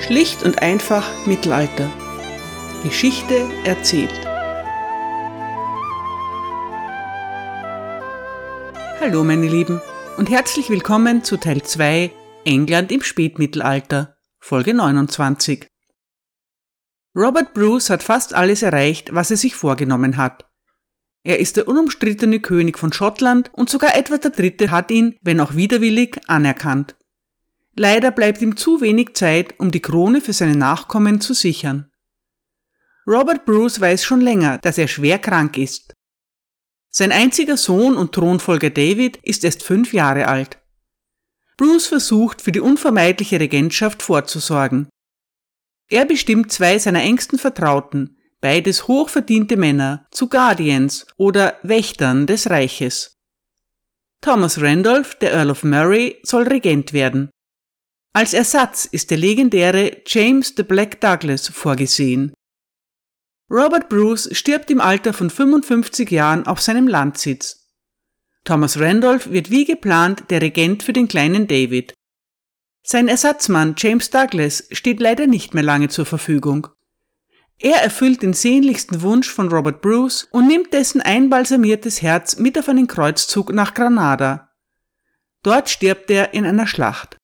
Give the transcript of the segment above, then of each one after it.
Schlicht und einfach Mittelalter. Geschichte erzählt. Hallo meine Lieben und herzlich willkommen zu Teil 2 England im Spätmittelalter, Folge 29. Robert Bruce hat fast alles erreicht, was er sich vorgenommen hat. Er ist der unumstrittene König von Schottland und sogar Edward III. hat ihn, wenn auch widerwillig, anerkannt. Leider bleibt ihm zu wenig Zeit, um die Krone für seine Nachkommen zu sichern. Robert Bruce weiß schon länger, dass er schwer krank ist. Sein einziger Sohn und Thronfolger David ist erst fünf Jahre alt. Bruce versucht, für die unvermeidliche Regentschaft vorzusorgen. Er bestimmt zwei seiner engsten Vertrauten, beides hochverdiente Männer, zu Guardians oder Wächtern des Reiches. Thomas Randolph, der Earl of Murray, soll Regent werden. Als Ersatz ist der legendäre James the Black Douglas vorgesehen. Robert Bruce stirbt im Alter von 55 Jahren auf seinem Landsitz. Thomas Randolph wird wie geplant der Regent für den kleinen David. Sein Ersatzmann James Douglas steht leider nicht mehr lange zur Verfügung. Er erfüllt den sehnlichsten Wunsch von Robert Bruce und nimmt dessen einbalsamiertes Herz mit auf einen Kreuzzug nach Granada. Dort stirbt er in einer Schlacht.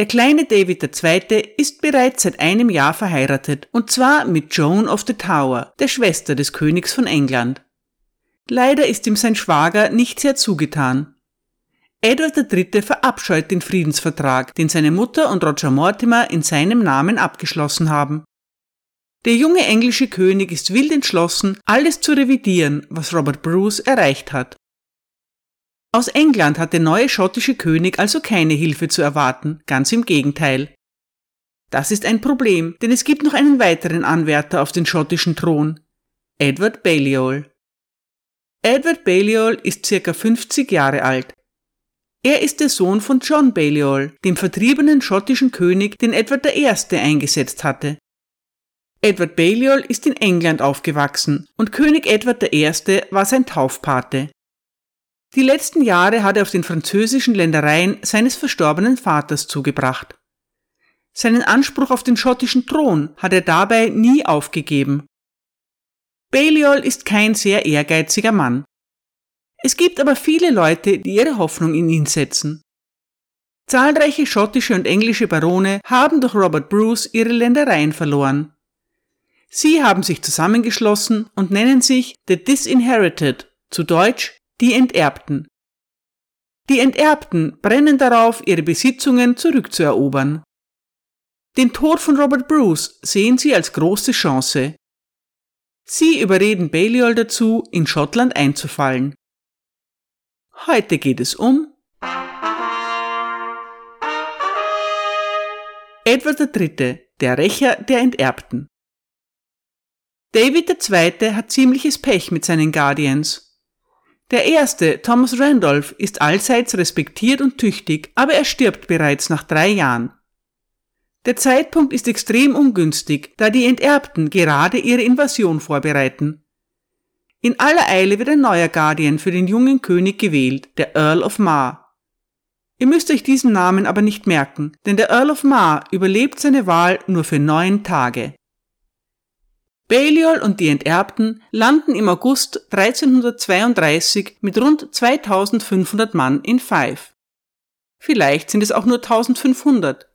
Der kleine David II. ist bereits seit einem Jahr verheiratet, und zwar mit Joan of the Tower, der Schwester des Königs von England. Leider ist ihm sein Schwager nicht sehr zugetan. Edward III. verabscheut den Friedensvertrag, den seine Mutter und Roger Mortimer in seinem Namen abgeschlossen haben. Der junge englische König ist wild entschlossen, alles zu revidieren, was Robert Bruce erreicht hat. Aus England hat der neue schottische König also keine Hilfe zu erwarten, ganz im Gegenteil. Das ist ein Problem, denn es gibt noch einen weiteren Anwärter auf den schottischen Thron, Edward Balliol. Edward Balliol ist circa 50 Jahre alt. Er ist der Sohn von John Balliol, dem vertriebenen schottischen König, den Edward I. eingesetzt hatte. Edward Balliol ist in England aufgewachsen und König Edward I. war sein Taufpate. Die letzten Jahre hat er auf den französischen Ländereien seines verstorbenen Vaters zugebracht. Seinen Anspruch auf den schottischen Thron hat er dabei nie aufgegeben. Balliol ist kein sehr ehrgeiziger Mann. Es gibt aber viele Leute, die ihre Hoffnung in ihn setzen. Zahlreiche schottische und englische Barone haben durch Robert Bruce ihre Ländereien verloren. Sie haben sich zusammengeschlossen und nennen sich The Disinherited, zu Deutsch die Enterbten. Die Enterbten brennen darauf, ihre Besitzungen zurückzuerobern. Den Tod von Robert Bruce sehen sie als große Chance. Sie überreden Balliol dazu, in Schottland einzufallen. Heute geht es um Edward III., der Rächer der Enterbten. David II. hat ziemliches Pech mit seinen Guardians der erste, Thomas Randolph, ist allseits respektiert und tüchtig, aber er stirbt bereits nach drei Jahren. Der Zeitpunkt ist extrem ungünstig, da die Enterbten gerade ihre Invasion vorbereiten. In aller Eile wird ein neuer Guardian für den jungen König gewählt, der Earl of Mar. Ihr müsst euch diesen Namen aber nicht merken, denn der Earl of Mar überlebt seine Wahl nur für neun Tage. Balliol und die Enterbten landen im August 1332 mit rund 2500 Mann in Fife. Vielleicht sind es auch nur 1500,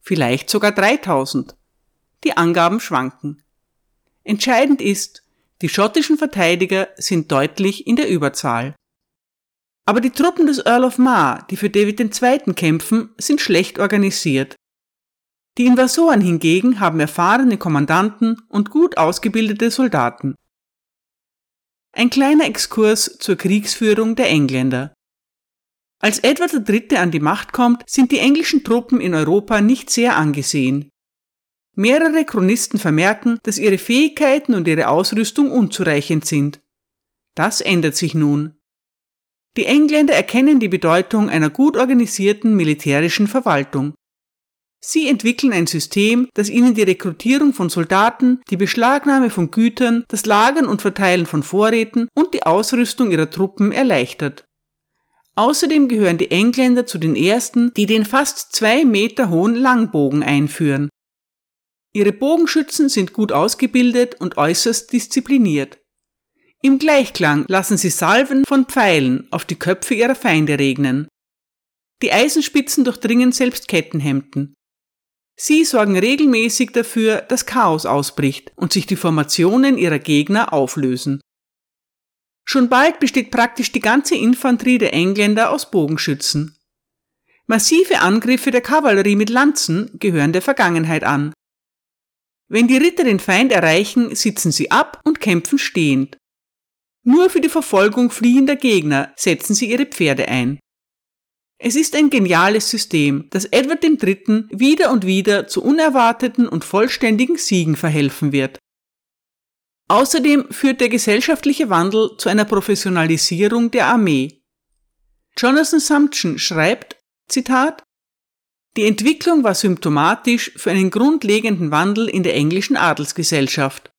vielleicht sogar 3000. Die Angaben schwanken. Entscheidend ist, die schottischen Verteidiger sind deutlich in der Überzahl. Aber die Truppen des Earl of Mar, die für David II. kämpfen, sind schlecht organisiert die Invasoren hingegen haben erfahrene Kommandanten und gut ausgebildete Soldaten. Ein kleiner Exkurs zur Kriegsführung der Engländer. Als Edward III. an die Macht kommt, sind die englischen Truppen in Europa nicht sehr angesehen. Mehrere Chronisten vermerken, dass ihre Fähigkeiten und ihre Ausrüstung unzureichend sind. Das ändert sich nun. Die Engländer erkennen die Bedeutung einer gut organisierten militärischen Verwaltung. Sie entwickeln ein System, das ihnen die Rekrutierung von Soldaten, die Beschlagnahme von Gütern, das Lagern und Verteilen von Vorräten und die Ausrüstung ihrer Truppen erleichtert. Außerdem gehören die Engländer zu den ersten, die den fast zwei Meter hohen Langbogen einführen. Ihre Bogenschützen sind gut ausgebildet und äußerst diszipliniert. Im Gleichklang lassen sie Salven von Pfeilen auf die Köpfe ihrer Feinde regnen. Die Eisenspitzen durchdringen selbst Kettenhemden. Sie sorgen regelmäßig dafür, dass Chaos ausbricht und sich die Formationen ihrer Gegner auflösen. Schon bald besteht praktisch die ganze Infanterie der Engländer aus Bogenschützen. Massive Angriffe der Kavallerie mit Lanzen gehören der Vergangenheit an. Wenn die Ritter den Feind erreichen, sitzen sie ab und kämpfen stehend. Nur für die Verfolgung fliehender Gegner setzen sie ihre Pferde ein. Es ist ein geniales System, das Edward III. wieder und wieder zu unerwarteten und vollständigen Siegen verhelfen wird. Außerdem führt der gesellschaftliche Wandel zu einer Professionalisierung der Armee. Jonathan Sumption schreibt, Zitat, die Entwicklung war symptomatisch für einen grundlegenden Wandel in der englischen Adelsgesellschaft.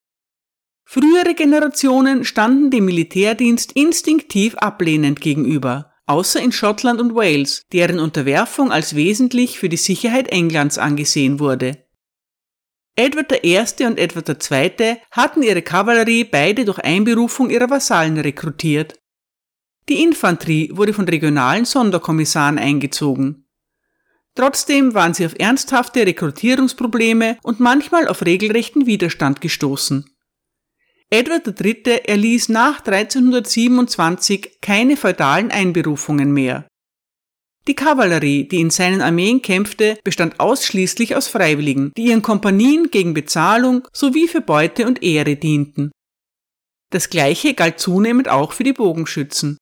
Frühere Generationen standen dem Militärdienst instinktiv ablehnend gegenüber, außer in Schottland und Wales, deren Unterwerfung als wesentlich für die Sicherheit Englands angesehen wurde. Edward I. und Edward II. hatten ihre Kavallerie beide durch Einberufung ihrer Vasallen rekrutiert. Die Infanterie wurde von regionalen Sonderkommissaren eingezogen. Trotzdem waren sie auf ernsthafte Rekrutierungsprobleme und manchmal auf regelrechten Widerstand gestoßen. Edward III. erließ nach 1327 keine feudalen Einberufungen mehr. Die Kavallerie, die in seinen Armeen kämpfte, bestand ausschließlich aus Freiwilligen, die ihren Kompanien gegen Bezahlung sowie für Beute und Ehre dienten. Das gleiche galt zunehmend auch für die Bogenschützen.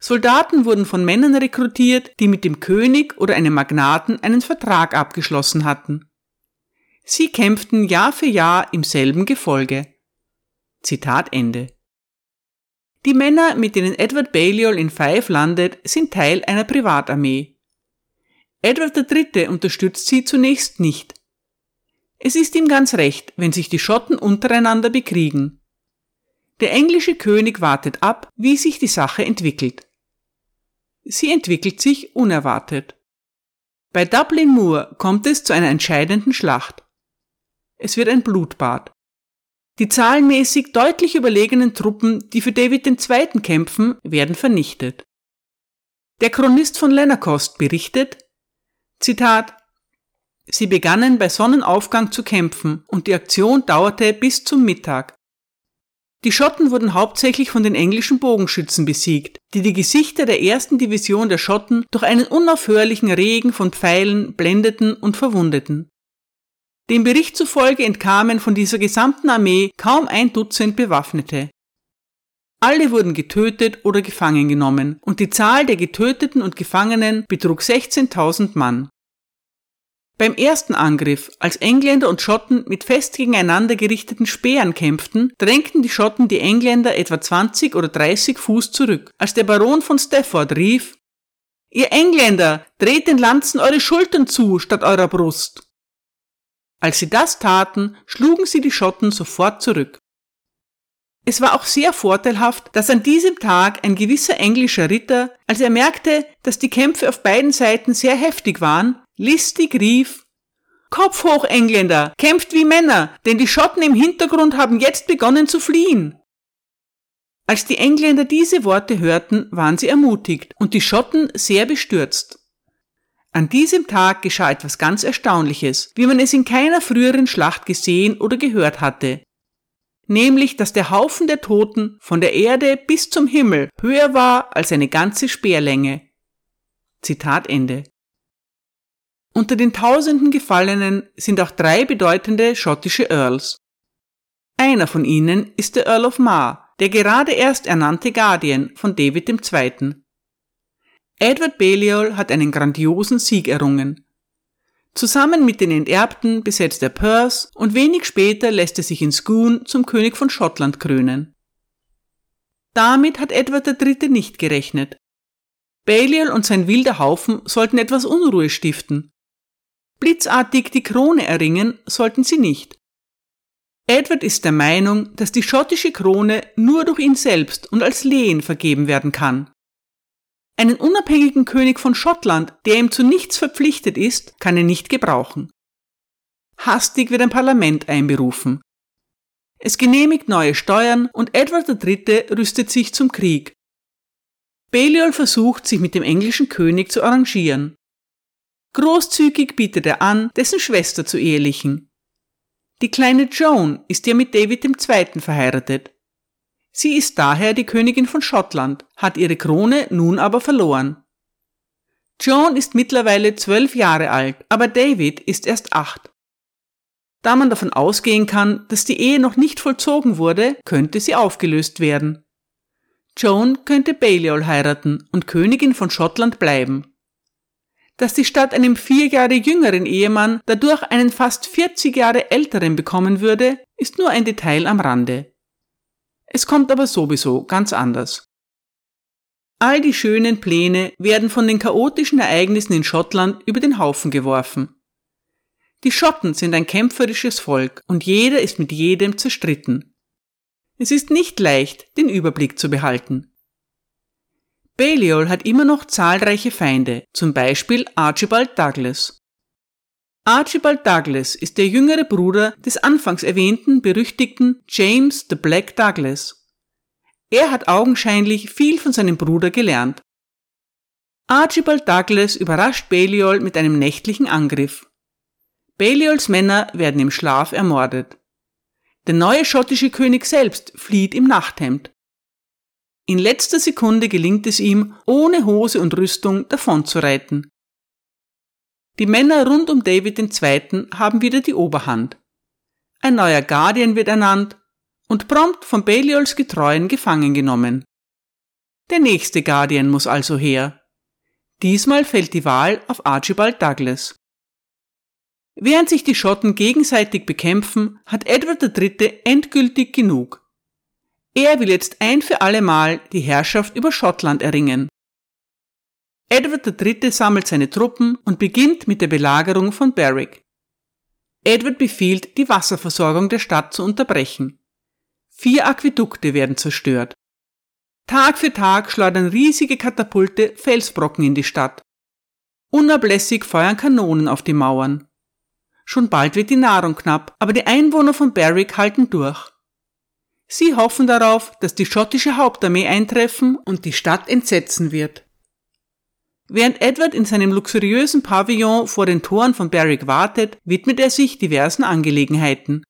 Soldaten wurden von Männern rekrutiert, die mit dem König oder einem Magnaten einen Vertrag abgeschlossen hatten. Sie kämpften Jahr für Jahr im selben Gefolge. Zitat Ende. Die Männer, mit denen Edward Balliol in Fife landet, sind Teil einer Privatarmee. Edward III. unterstützt sie zunächst nicht. Es ist ihm ganz recht, wenn sich die Schotten untereinander bekriegen. Der englische König wartet ab, wie sich die Sache entwickelt. Sie entwickelt sich unerwartet. Bei Dublin Moor kommt es zu einer entscheidenden Schlacht. Es wird ein Blutbad. Die zahlenmäßig deutlich überlegenen Truppen, die für David II. kämpfen, werden vernichtet. Der Chronist von Lennerkost berichtet, Zitat, Sie begannen bei Sonnenaufgang zu kämpfen und die Aktion dauerte bis zum Mittag. Die Schotten wurden hauptsächlich von den englischen Bogenschützen besiegt, die die Gesichter der ersten Division der Schotten durch einen unaufhörlichen Regen von Pfeilen blendeten und verwundeten. Dem Bericht zufolge entkamen von dieser gesamten Armee kaum ein Dutzend Bewaffnete. Alle wurden getötet oder gefangen genommen und die Zahl der Getöteten und Gefangenen betrug 16.000 Mann. Beim ersten Angriff, als Engländer und Schotten mit fest gegeneinander gerichteten Speeren kämpften, drängten die Schotten die Engländer etwa 20 oder 30 Fuß zurück, als der Baron von Stafford rief, Ihr Engländer, dreht den Lanzen eure Schultern zu statt eurer Brust. Als sie das taten, schlugen sie die Schotten sofort zurück. Es war auch sehr vorteilhaft, dass an diesem Tag ein gewisser englischer Ritter, als er merkte, dass die Kämpfe auf beiden Seiten sehr heftig waren, listig rief Kopf hoch, Engländer, kämpft wie Männer, denn die Schotten im Hintergrund haben jetzt begonnen zu fliehen. Als die Engländer diese Worte hörten, waren sie ermutigt und die Schotten sehr bestürzt. An diesem Tag geschah etwas ganz Erstaunliches, wie man es in keiner früheren Schlacht gesehen oder gehört hatte. Nämlich, dass der Haufen der Toten von der Erde bis zum Himmel höher war als eine ganze Speerlänge. Zitat Ende. Unter den tausenden Gefallenen sind auch drei bedeutende schottische Earls. Einer von ihnen ist der Earl of Mar, der gerade erst ernannte Guardian von David II. Edward Balliol hat einen grandiosen Sieg errungen. Zusammen mit den Enterbten besetzt er Perth und wenig später lässt er sich in Scone zum König von Schottland krönen. Damit hat Edward III. nicht gerechnet. Balliol und sein wilder Haufen sollten etwas Unruhe stiften. Blitzartig die Krone erringen sollten sie nicht. Edward ist der Meinung, dass die schottische Krone nur durch ihn selbst und als Lehen vergeben werden kann. Einen unabhängigen König von Schottland, der ihm zu nichts verpflichtet ist, kann er nicht gebrauchen. Hastig wird ein Parlament einberufen. Es genehmigt neue Steuern und Edward III. rüstet sich zum Krieg. Balliol versucht, sich mit dem englischen König zu arrangieren. Großzügig bietet er an, dessen Schwester zu ehelichen. Die kleine Joan ist ja mit David II. verheiratet. Sie ist daher die Königin von Schottland, hat ihre Krone nun aber verloren. Joan ist mittlerweile zwölf Jahre alt, aber David ist erst acht. Da man davon ausgehen kann, dass die Ehe noch nicht vollzogen wurde, könnte sie aufgelöst werden. Joan könnte Balliol heiraten und Königin von Schottland bleiben. Dass die Stadt einem vier Jahre jüngeren Ehemann dadurch einen fast 40 Jahre älteren bekommen würde, ist nur ein Detail am Rande. Es kommt aber sowieso ganz anders. All die schönen Pläne werden von den chaotischen Ereignissen in Schottland über den Haufen geworfen. Die Schotten sind ein kämpferisches Volk und jeder ist mit jedem zerstritten. Es ist nicht leicht, den Überblick zu behalten. Balliol hat immer noch zahlreiche Feinde, zum Beispiel Archibald Douglas. Archibald Douglas ist der jüngere Bruder des anfangs erwähnten berüchtigten James the Black Douglas. Er hat augenscheinlich viel von seinem Bruder gelernt. Archibald Douglas überrascht Balliol mit einem nächtlichen Angriff. Balliols Männer werden im Schlaf ermordet. Der neue schottische König selbst flieht im Nachthemd. In letzter Sekunde gelingt es ihm, ohne Hose und Rüstung davonzureiten. Die Männer rund um David II. haben wieder die Oberhand. Ein neuer Guardian wird ernannt und prompt von Baliols Getreuen gefangen genommen. Der nächste Guardian muss also her. Diesmal fällt die Wahl auf Archibald Douglas. Während sich die Schotten gegenseitig bekämpfen, hat Edward III. endgültig genug. Er will jetzt ein für alle Mal die Herrschaft über Schottland erringen. Edward III. sammelt seine Truppen und beginnt mit der Belagerung von Berwick. Edward befiehlt, die Wasserversorgung der Stadt zu unterbrechen. Vier Aquädukte werden zerstört. Tag für Tag schleudern riesige Katapulte Felsbrocken in die Stadt. Unablässig feuern Kanonen auf die Mauern. Schon bald wird die Nahrung knapp, aber die Einwohner von Berwick halten durch. Sie hoffen darauf, dass die schottische Hauptarmee eintreffen und die Stadt entsetzen wird. Während Edward in seinem luxuriösen Pavillon vor den Toren von Berwick wartet, widmet er sich diversen Angelegenheiten.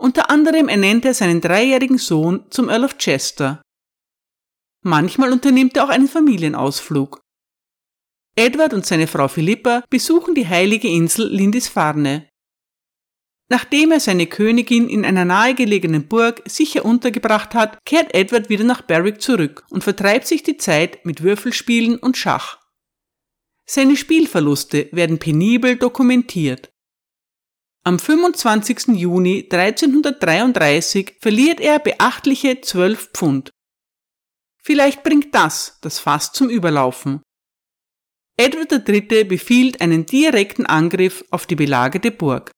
Unter anderem ernennt er seinen dreijährigen Sohn zum Earl of Chester. Manchmal unternimmt er auch einen Familienausflug. Edward und seine Frau Philippa besuchen die heilige Insel Lindisfarne. Nachdem er seine Königin in einer nahegelegenen Burg sicher untergebracht hat, kehrt Edward wieder nach Berwick zurück und vertreibt sich die Zeit mit Würfelspielen und Schach. Seine Spielverluste werden penibel dokumentiert. Am 25. Juni 1333 verliert er beachtliche 12 Pfund. Vielleicht bringt das das Fass zum Überlaufen. Edward III. befiehlt einen direkten Angriff auf die belagerte Burg.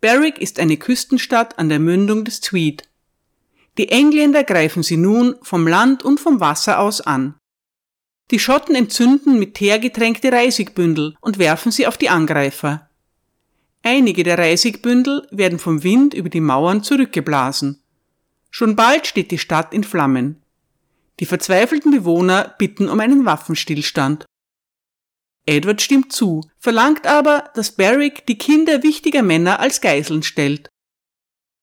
Berwick ist eine Küstenstadt an der Mündung des Tweed. Die Engländer greifen sie nun vom Land und vom Wasser aus an. Die Schotten entzünden mit Teer getränkte Reisigbündel und werfen sie auf die Angreifer. Einige der Reisigbündel werden vom Wind über die Mauern zurückgeblasen. Schon bald steht die Stadt in Flammen. Die verzweifelten Bewohner bitten um einen Waffenstillstand. Edward stimmt zu, verlangt aber, dass Barrick die Kinder wichtiger Männer als Geiseln stellt.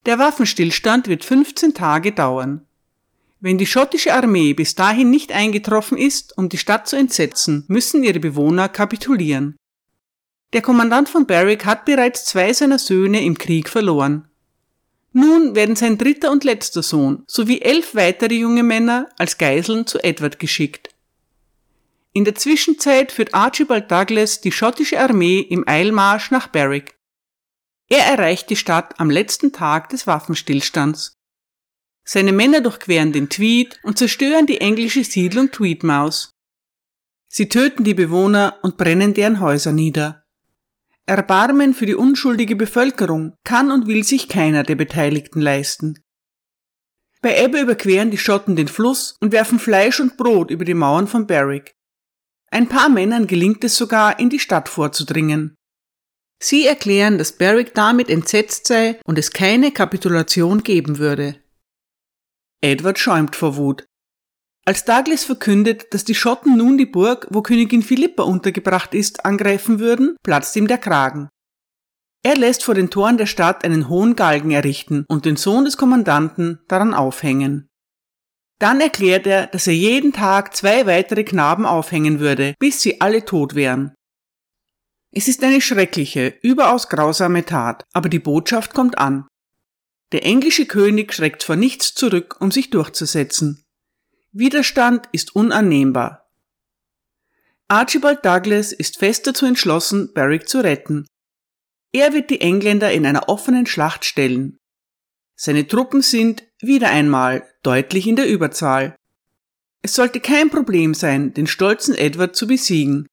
Der Waffenstillstand wird 15 Tage dauern. Wenn die schottische Armee bis dahin nicht eingetroffen ist, um die Stadt zu entsetzen, müssen ihre Bewohner kapitulieren. Der Kommandant von Barrick hat bereits zwei seiner Söhne im Krieg verloren. Nun werden sein dritter und letzter Sohn sowie elf weitere junge Männer als Geiseln zu Edward geschickt. In der Zwischenzeit führt Archibald Douglas die schottische Armee im Eilmarsch nach Berwick. Er erreicht die Stadt am letzten Tag des Waffenstillstands. Seine Männer durchqueren den Tweed und zerstören die englische Siedlung Tweedmouth. Sie töten die Bewohner und brennen deren Häuser nieder. Erbarmen für die unschuldige Bevölkerung kann und will sich keiner der Beteiligten leisten. Bei Ebbe überqueren die Schotten den Fluss und werfen Fleisch und Brot über die Mauern von Berwick. Ein paar Männern gelingt es sogar, in die Stadt vorzudringen. Sie erklären, dass Berwick damit entsetzt sei und es keine Kapitulation geben würde. Edward schäumt vor Wut. Als Douglas verkündet, dass die Schotten nun die Burg, wo Königin Philippa untergebracht ist, angreifen würden, platzt ihm der Kragen. Er lässt vor den Toren der Stadt einen hohen Galgen errichten und den Sohn des Kommandanten daran aufhängen. Dann erklärt er, dass er jeden Tag zwei weitere Knaben aufhängen würde, bis sie alle tot wären. Es ist eine schreckliche, überaus grausame Tat, aber die Botschaft kommt an. Der englische König schreckt vor nichts zurück, um sich durchzusetzen. Widerstand ist unannehmbar. Archibald Douglas ist fest dazu entschlossen, Berwick zu retten, er wird die Engländer in einer offenen Schlacht stellen. Seine Truppen sind, wieder einmal, deutlich in der Überzahl. Es sollte kein Problem sein, den stolzen Edward zu besiegen.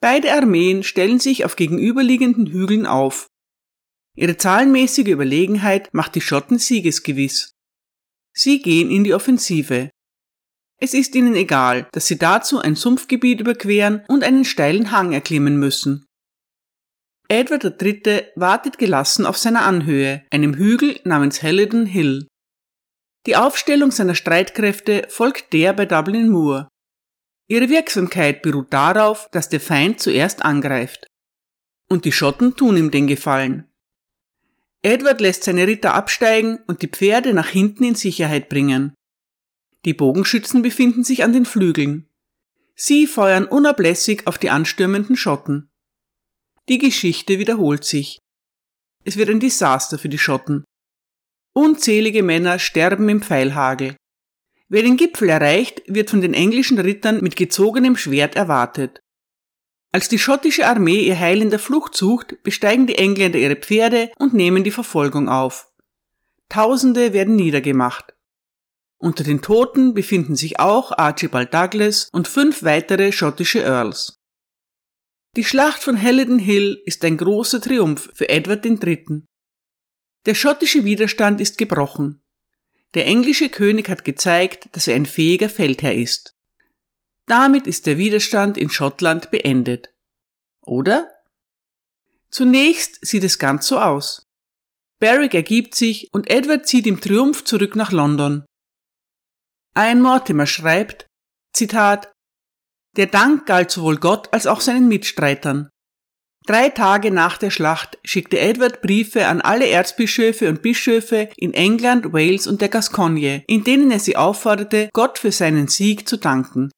Beide Armeen stellen sich auf gegenüberliegenden Hügeln auf. Ihre zahlenmäßige Überlegenheit macht die Schotten siegesgewiss. Sie gehen in die Offensive. Es ist ihnen egal, dass sie dazu ein Sumpfgebiet überqueren und einen steilen Hang erklimmen müssen. Edward III. wartet gelassen auf seiner Anhöhe, einem Hügel namens Helidon Hill. Die Aufstellung seiner Streitkräfte folgt der bei Dublin Moor. Ihre Wirksamkeit beruht darauf, dass der Feind zuerst angreift. Und die Schotten tun ihm den Gefallen. Edward lässt seine Ritter absteigen und die Pferde nach hinten in Sicherheit bringen. Die Bogenschützen befinden sich an den Flügeln. Sie feuern unablässig auf die anstürmenden Schotten. Die Geschichte wiederholt sich. Es wird ein Desaster für die Schotten. Unzählige Männer sterben im Pfeilhagel. Wer den Gipfel erreicht, wird von den englischen Rittern mit gezogenem Schwert erwartet. Als die schottische Armee ihr Heil in der Flucht sucht, besteigen die Engländer ihre Pferde und nehmen die Verfolgung auf. Tausende werden niedergemacht. Unter den Toten befinden sich auch Archibald Douglas und fünf weitere schottische Earls. Die Schlacht von Helidon Hill ist ein großer Triumph für Edward III. Der schottische Widerstand ist gebrochen. Der englische König hat gezeigt, dass er ein fähiger Feldherr ist. Damit ist der Widerstand in Schottland beendet. Oder? Zunächst sieht es ganz so aus. Berwick ergibt sich und Edward zieht im Triumph zurück nach London. Ian Mortimer schreibt, Zitat, der Dank galt sowohl Gott als auch seinen Mitstreitern. Drei Tage nach der Schlacht schickte Edward Briefe an alle Erzbischöfe und Bischöfe in England, Wales und der Gascogne, in denen er sie aufforderte, Gott für seinen Sieg zu danken.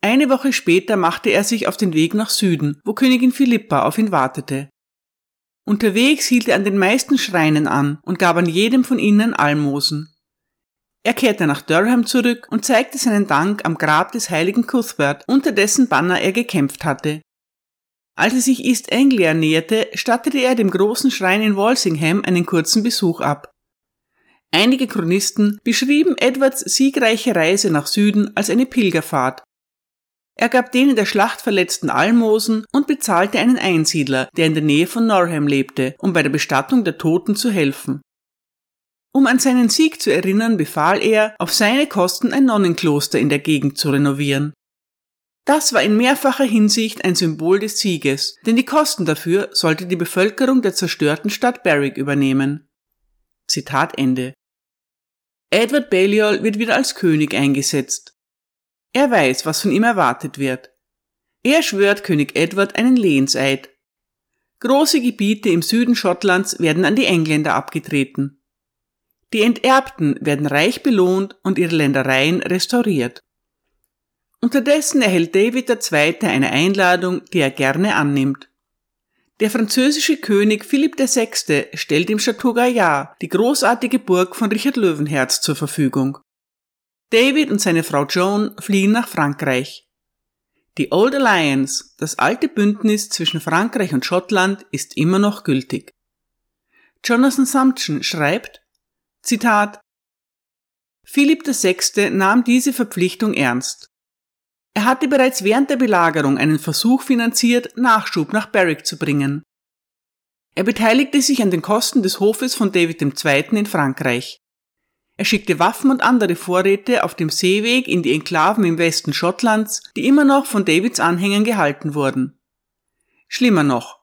Eine Woche später machte er sich auf den Weg nach Süden, wo Königin Philippa auf ihn wartete. Unterwegs hielt er an den meisten Schreinen an und gab an jedem von ihnen Almosen. Er kehrte nach Durham zurück und zeigte seinen Dank am Grab des heiligen Cuthbert, unter dessen Banner er gekämpft hatte. Als er sich East Anglia näherte, stattete er dem großen Schrein in Walsingham einen kurzen Besuch ab. Einige Chronisten beschrieben Edwards siegreiche Reise nach Süden als eine Pilgerfahrt. Er gab denen der Schlacht verletzten Almosen und bezahlte einen Einsiedler, der in der Nähe von Norham lebte, um bei der Bestattung der Toten zu helfen. Um an seinen Sieg zu erinnern, befahl er, auf seine Kosten ein Nonnenkloster in der Gegend zu renovieren. Das war in mehrfacher Hinsicht ein Symbol des Sieges, denn die Kosten dafür sollte die Bevölkerung der zerstörten Stadt Berwick übernehmen. Zitat Ende. Edward Balliol wird wieder als König eingesetzt. Er weiß, was von ihm erwartet wird. Er schwört König Edward einen Lehenseid. Große Gebiete im Süden Schottlands werden an die Engländer abgetreten. Die Enterbten werden reich belohnt und ihre Ländereien restauriert. Unterdessen erhält David II. eine Einladung, die er gerne annimmt. Der französische König Philipp VI. stellt ihm Chateau Gaillard, die großartige Burg von Richard Löwenherz, zur Verfügung. David und seine Frau Joan fliehen nach Frankreich. Die Old Alliance, das alte Bündnis zwischen Frankreich und Schottland, ist immer noch gültig. Jonathan Sumption schreibt, Zitat Philipp VI. nahm diese Verpflichtung ernst. Er hatte bereits während der Belagerung einen Versuch finanziert, Nachschub nach Berwick zu bringen. Er beteiligte sich an den Kosten des Hofes von David II. in Frankreich. Er schickte Waffen und andere Vorräte auf dem Seeweg in die Enklaven im Westen Schottlands, die immer noch von Davids Anhängern gehalten wurden. Schlimmer noch,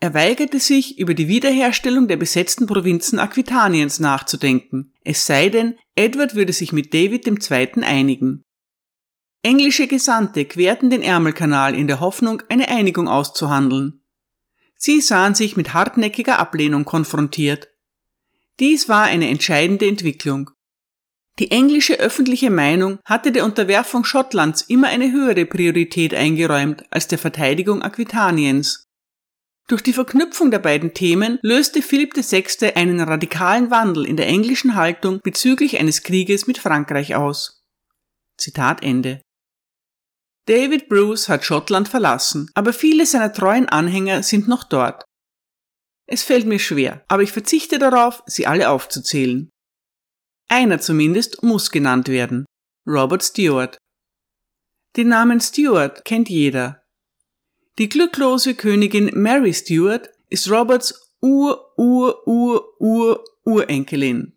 er weigerte sich, über die Wiederherstellung der besetzten Provinzen Aquitaniens nachzudenken, es sei denn, Edward würde sich mit David II. einigen. Englische Gesandte querten den Ärmelkanal in der Hoffnung, eine Einigung auszuhandeln. Sie sahen sich mit hartnäckiger Ablehnung konfrontiert. Dies war eine entscheidende Entwicklung. Die englische öffentliche Meinung hatte der Unterwerfung Schottlands immer eine höhere Priorität eingeräumt als der Verteidigung Aquitaniens. Durch die Verknüpfung der beiden Themen löste Philipp VI. einen radikalen Wandel in der englischen Haltung bezüglich eines Krieges mit Frankreich aus. Zitat Ende. David Bruce hat Schottland verlassen, aber viele seiner treuen Anhänger sind noch dort. Es fällt mir schwer, aber ich verzichte darauf, sie alle aufzuzählen. Einer zumindest muss genannt werden. Robert Stewart. Den Namen Stewart kennt jeder. Die glücklose Königin Mary Stewart ist Roberts Ur-Ur-Ur-Ur-Urenkelin.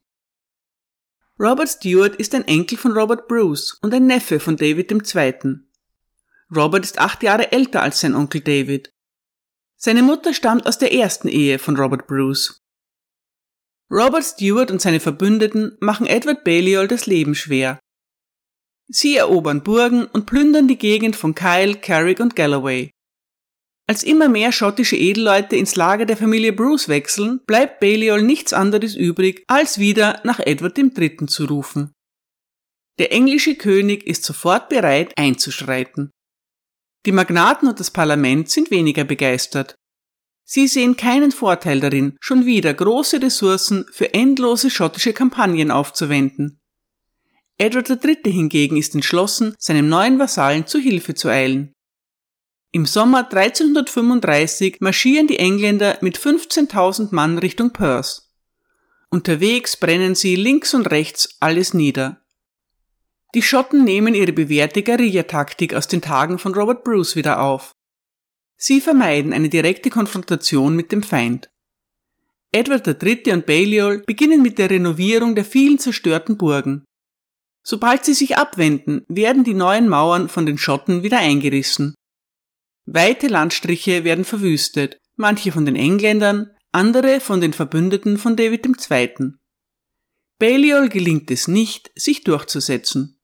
Robert Stewart ist ein Enkel von Robert Bruce und ein Neffe von David II. Robert ist acht Jahre älter als sein Onkel David. Seine Mutter stammt aus der ersten Ehe von Robert Bruce. Robert Stewart und seine Verbündeten machen Edward Balliol das Leben schwer. Sie erobern Burgen und plündern die Gegend von Kyle, Carrick und Galloway. Als immer mehr schottische Edelleute ins Lager der Familie Bruce wechseln, bleibt Balliol nichts anderes übrig, als wieder nach Edward III. zu rufen. Der englische König ist sofort bereit einzuschreiten. Die Magnaten und das Parlament sind weniger begeistert. Sie sehen keinen Vorteil darin, schon wieder große Ressourcen für endlose schottische Kampagnen aufzuwenden. Edward III. hingegen ist entschlossen, seinem neuen Vasallen zu Hilfe zu eilen. Im Sommer 1335 marschieren die Engländer mit 15.000 Mann Richtung Perth. Unterwegs brennen sie links und rechts alles nieder. Die Schotten nehmen ihre bewährte Guerillataktik aus den Tagen von Robert Bruce wieder auf. Sie vermeiden eine direkte Konfrontation mit dem Feind. Edward III. und Balliol beginnen mit der Renovierung der vielen zerstörten Burgen. Sobald sie sich abwenden, werden die neuen Mauern von den Schotten wieder eingerissen. Weite Landstriche werden verwüstet, manche von den Engländern, andere von den Verbündeten von David II. Balliol gelingt es nicht, sich durchzusetzen.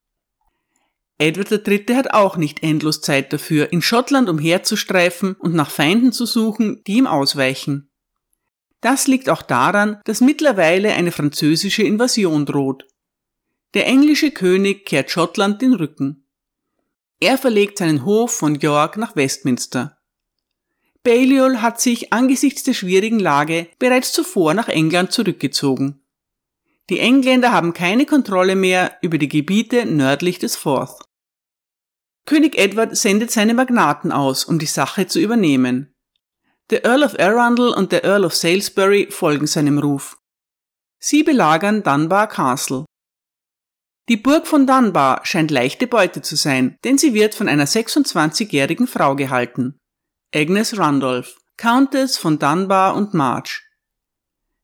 Edward III. hat auch nicht endlos Zeit dafür, in Schottland umherzustreifen und nach Feinden zu suchen, die ihm ausweichen. Das liegt auch daran, dass mittlerweile eine französische Invasion droht. Der englische König kehrt Schottland den Rücken. Er verlegt seinen Hof von York nach Westminster. Balliol hat sich angesichts der schwierigen Lage bereits zuvor nach England zurückgezogen. Die Engländer haben keine Kontrolle mehr über die Gebiete nördlich des Forth. König Edward sendet seine Magnaten aus, um die Sache zu übernehmen. Der Earl of Arundel und der Earl of Salisbury folgen seinem Ruf. Sie belagern Dunbar Castle. Die Burg von Dunbar scheint leichte Beute zu sein, denn sie wird von einer 26-jährigen Frau gehalten. Agnes Randolph, Countess von Dunbar und March.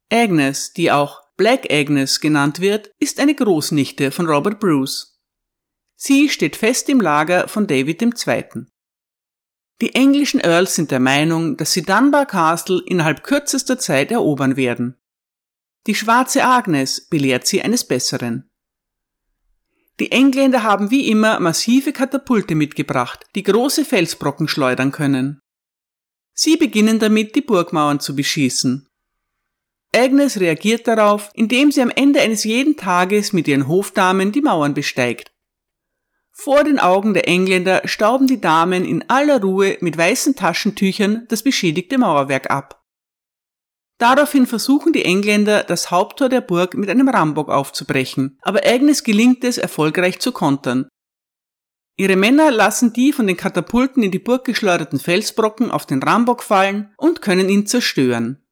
Agnes, die auch Black Agnes genannt wird, ist eine Großnichte von Robert Bruce. Sie steht fest im Lager von David II. Die englischen Earls sind der Meinung, dass sie Dunbar Castle innerhalb kürzester Zeit erobern werden. Die schwarze Agnes belehrt sie eines Besseren. Die Engländer haben wie immer massive Katapulte mitgebracht, die große Felsbrocken schleudern können. Sie beginnen damit, die Burgmauern zu beschießen. Agnes reagiert darauf, indem sie am Ende eines jeden Tages mit ihren Hofdamen die Mauern besteigt. Vor den Augen der Engländer stauben die Damen in aller Ruhe mit weißen Taschentüchern das beschädigte Mauerwerk ab. Daraufhin versuchen die Engländer, das Haupttor der Burg mit einem Rambock aufzubrechen, aber Agnes gelingt es, erfolgreich zu kontern. Ihre Männer lassen die von den Katapulten in die Burg geschleuderten Felsbrocken auf den Rambock fallen und können ihn zerstören.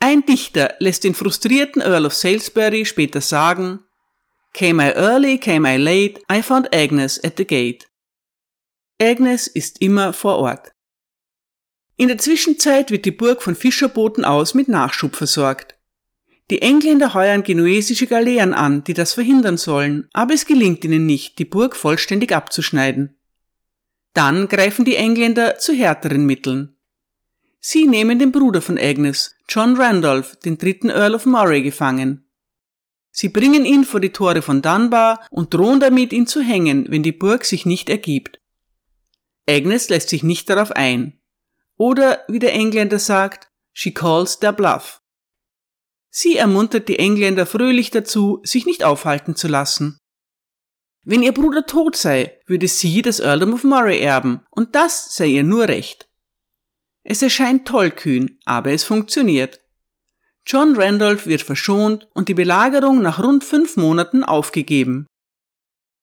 Ein Dichter lässt den frustrierten Earl of Salisbury später sagen, Came I early, came I late, I found Agnes at the gate. Agnes ist immer vor Ort. In der Zwischenzeit wird die Burg von Fischerbooten aus mit Nachschub versorgt. Die Engländer heuern genuesische Galeeren an, die das verhindern sollen, aber es gelingt ihnen nicht, die Burg vollständig abzuschneiden. Dann greifen die Engländer zu härteren Mitteln. Sie nehmen den Bruder von Agnes, John Randolph, den dritten Earl of Murray, gefangen. Sie bringen ihn vor die Tore von Dunbar und drohen damit, ihn zu hängen, wenn die Burg sich nicht ergibt. Agnes lässt sich nicht darauf ein. Oder, wie der Engländer sagt, she calls their bluff. Sie ermuntert die Engländer fröhlich dazu, sich nicht aufhalten zu lassen. Wenn ihr Bruder tot sei, würde sie das Earldom of Murray erben, und das sei ihr nur recht. Es erscheint tollkühn, aber es funktioniert. John Randolph wird verschont und die Belagerung nach rund fünf Monaten aufgegeben.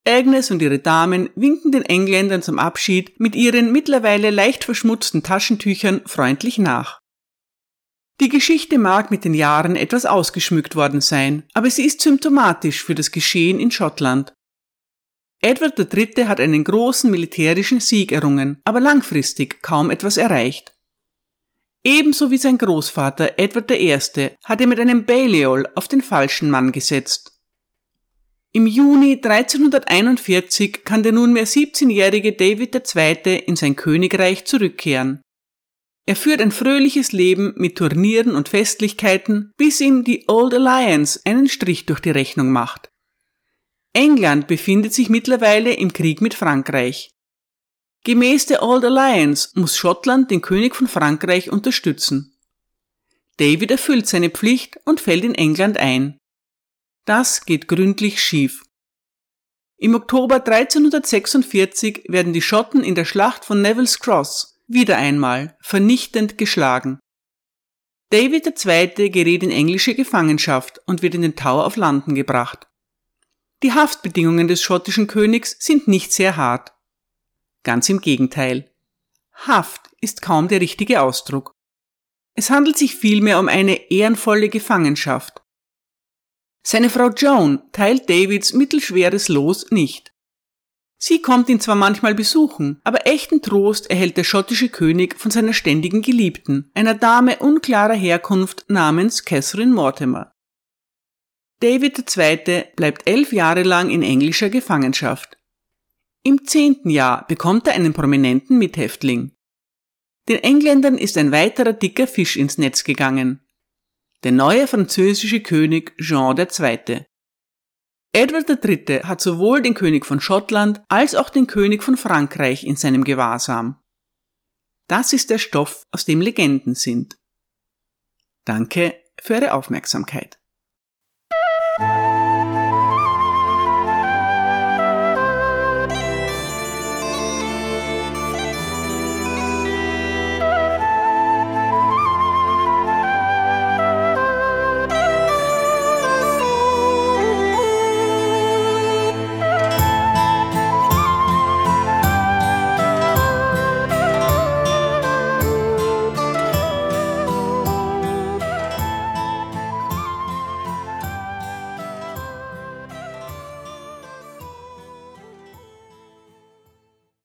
Agnes und ihre Damen winken den Engländern zum Abschied mit ihren mittlerweile leicht verschmutzten Taschentüchern freundlich nach. Die Geschichte mag mit den Jahren etwas ausgeschmückt worden sein, aber sie ist symptomatisch für das Geschehen in Schottland. Edward III. hat einen großen militärischen Sieg errungen, aber langfristig kaum etwas erreicht. Ebenso wie sein Großvater Edward I. hat er mit einem Balliol auf den falschen Mann gesetzt. Im Juni 1341 kann der nunmehr 17-jährige David II. in sein Königreich zurückkehren. Er führt ein fröhliches Leben mit Turnieren und Festlichkeiten, bis ihm die Old Alliance einen Strich durch die Rechnung macht. England befindet sich mittlerweile im Krieg mit Frankreich. Gemäß der Old Alliance muss Schottland den König von Frankreich unterstützen. David erfüllt seine Pflicht und fällt in England ein. Das geht gründlich schief. Im Oktober 1346 werden die Schotten in der Schlacht von Neville's Cross wieder einmal vernichtend geschlagen. David II. gerät in englische Gefangenschaft und wird in den Tower of London gebracht. Die Haftbedingungen des schottischen Königs sind nicht sehr hart. Ganz im Gegenteil. Haft ist kaum der richtige Ausdruck. Es handelt sich vielmehr um eine ehrenvolle Gefangenschaft. Seine Frau Joan teilt Davids mittelschweres Los nicht. Sie kommt ihn zwar manchmal besuchen, aber echten Trost erhält der schottische König von seiner ständigen Geliebten, einer Dame unklarer Herkunft namens Catherine Mortimer. David II. bleibt elf Jahre lang in englischer Gefangenschaft. Im zehnten Jahr bekommt er einen prominenten Mithäftling. Den Engländern ist ein weiterer dicker Fisch ins Netz gegangen. Der neue französische König Jean II. Edward III. hat sowohl den König von Schottland als auch den König von Frankreich in seinem Gewahrsam. Das ist der Stoff, aus dem Legenden sind. Danke für Ihre Aufmerksamkeit.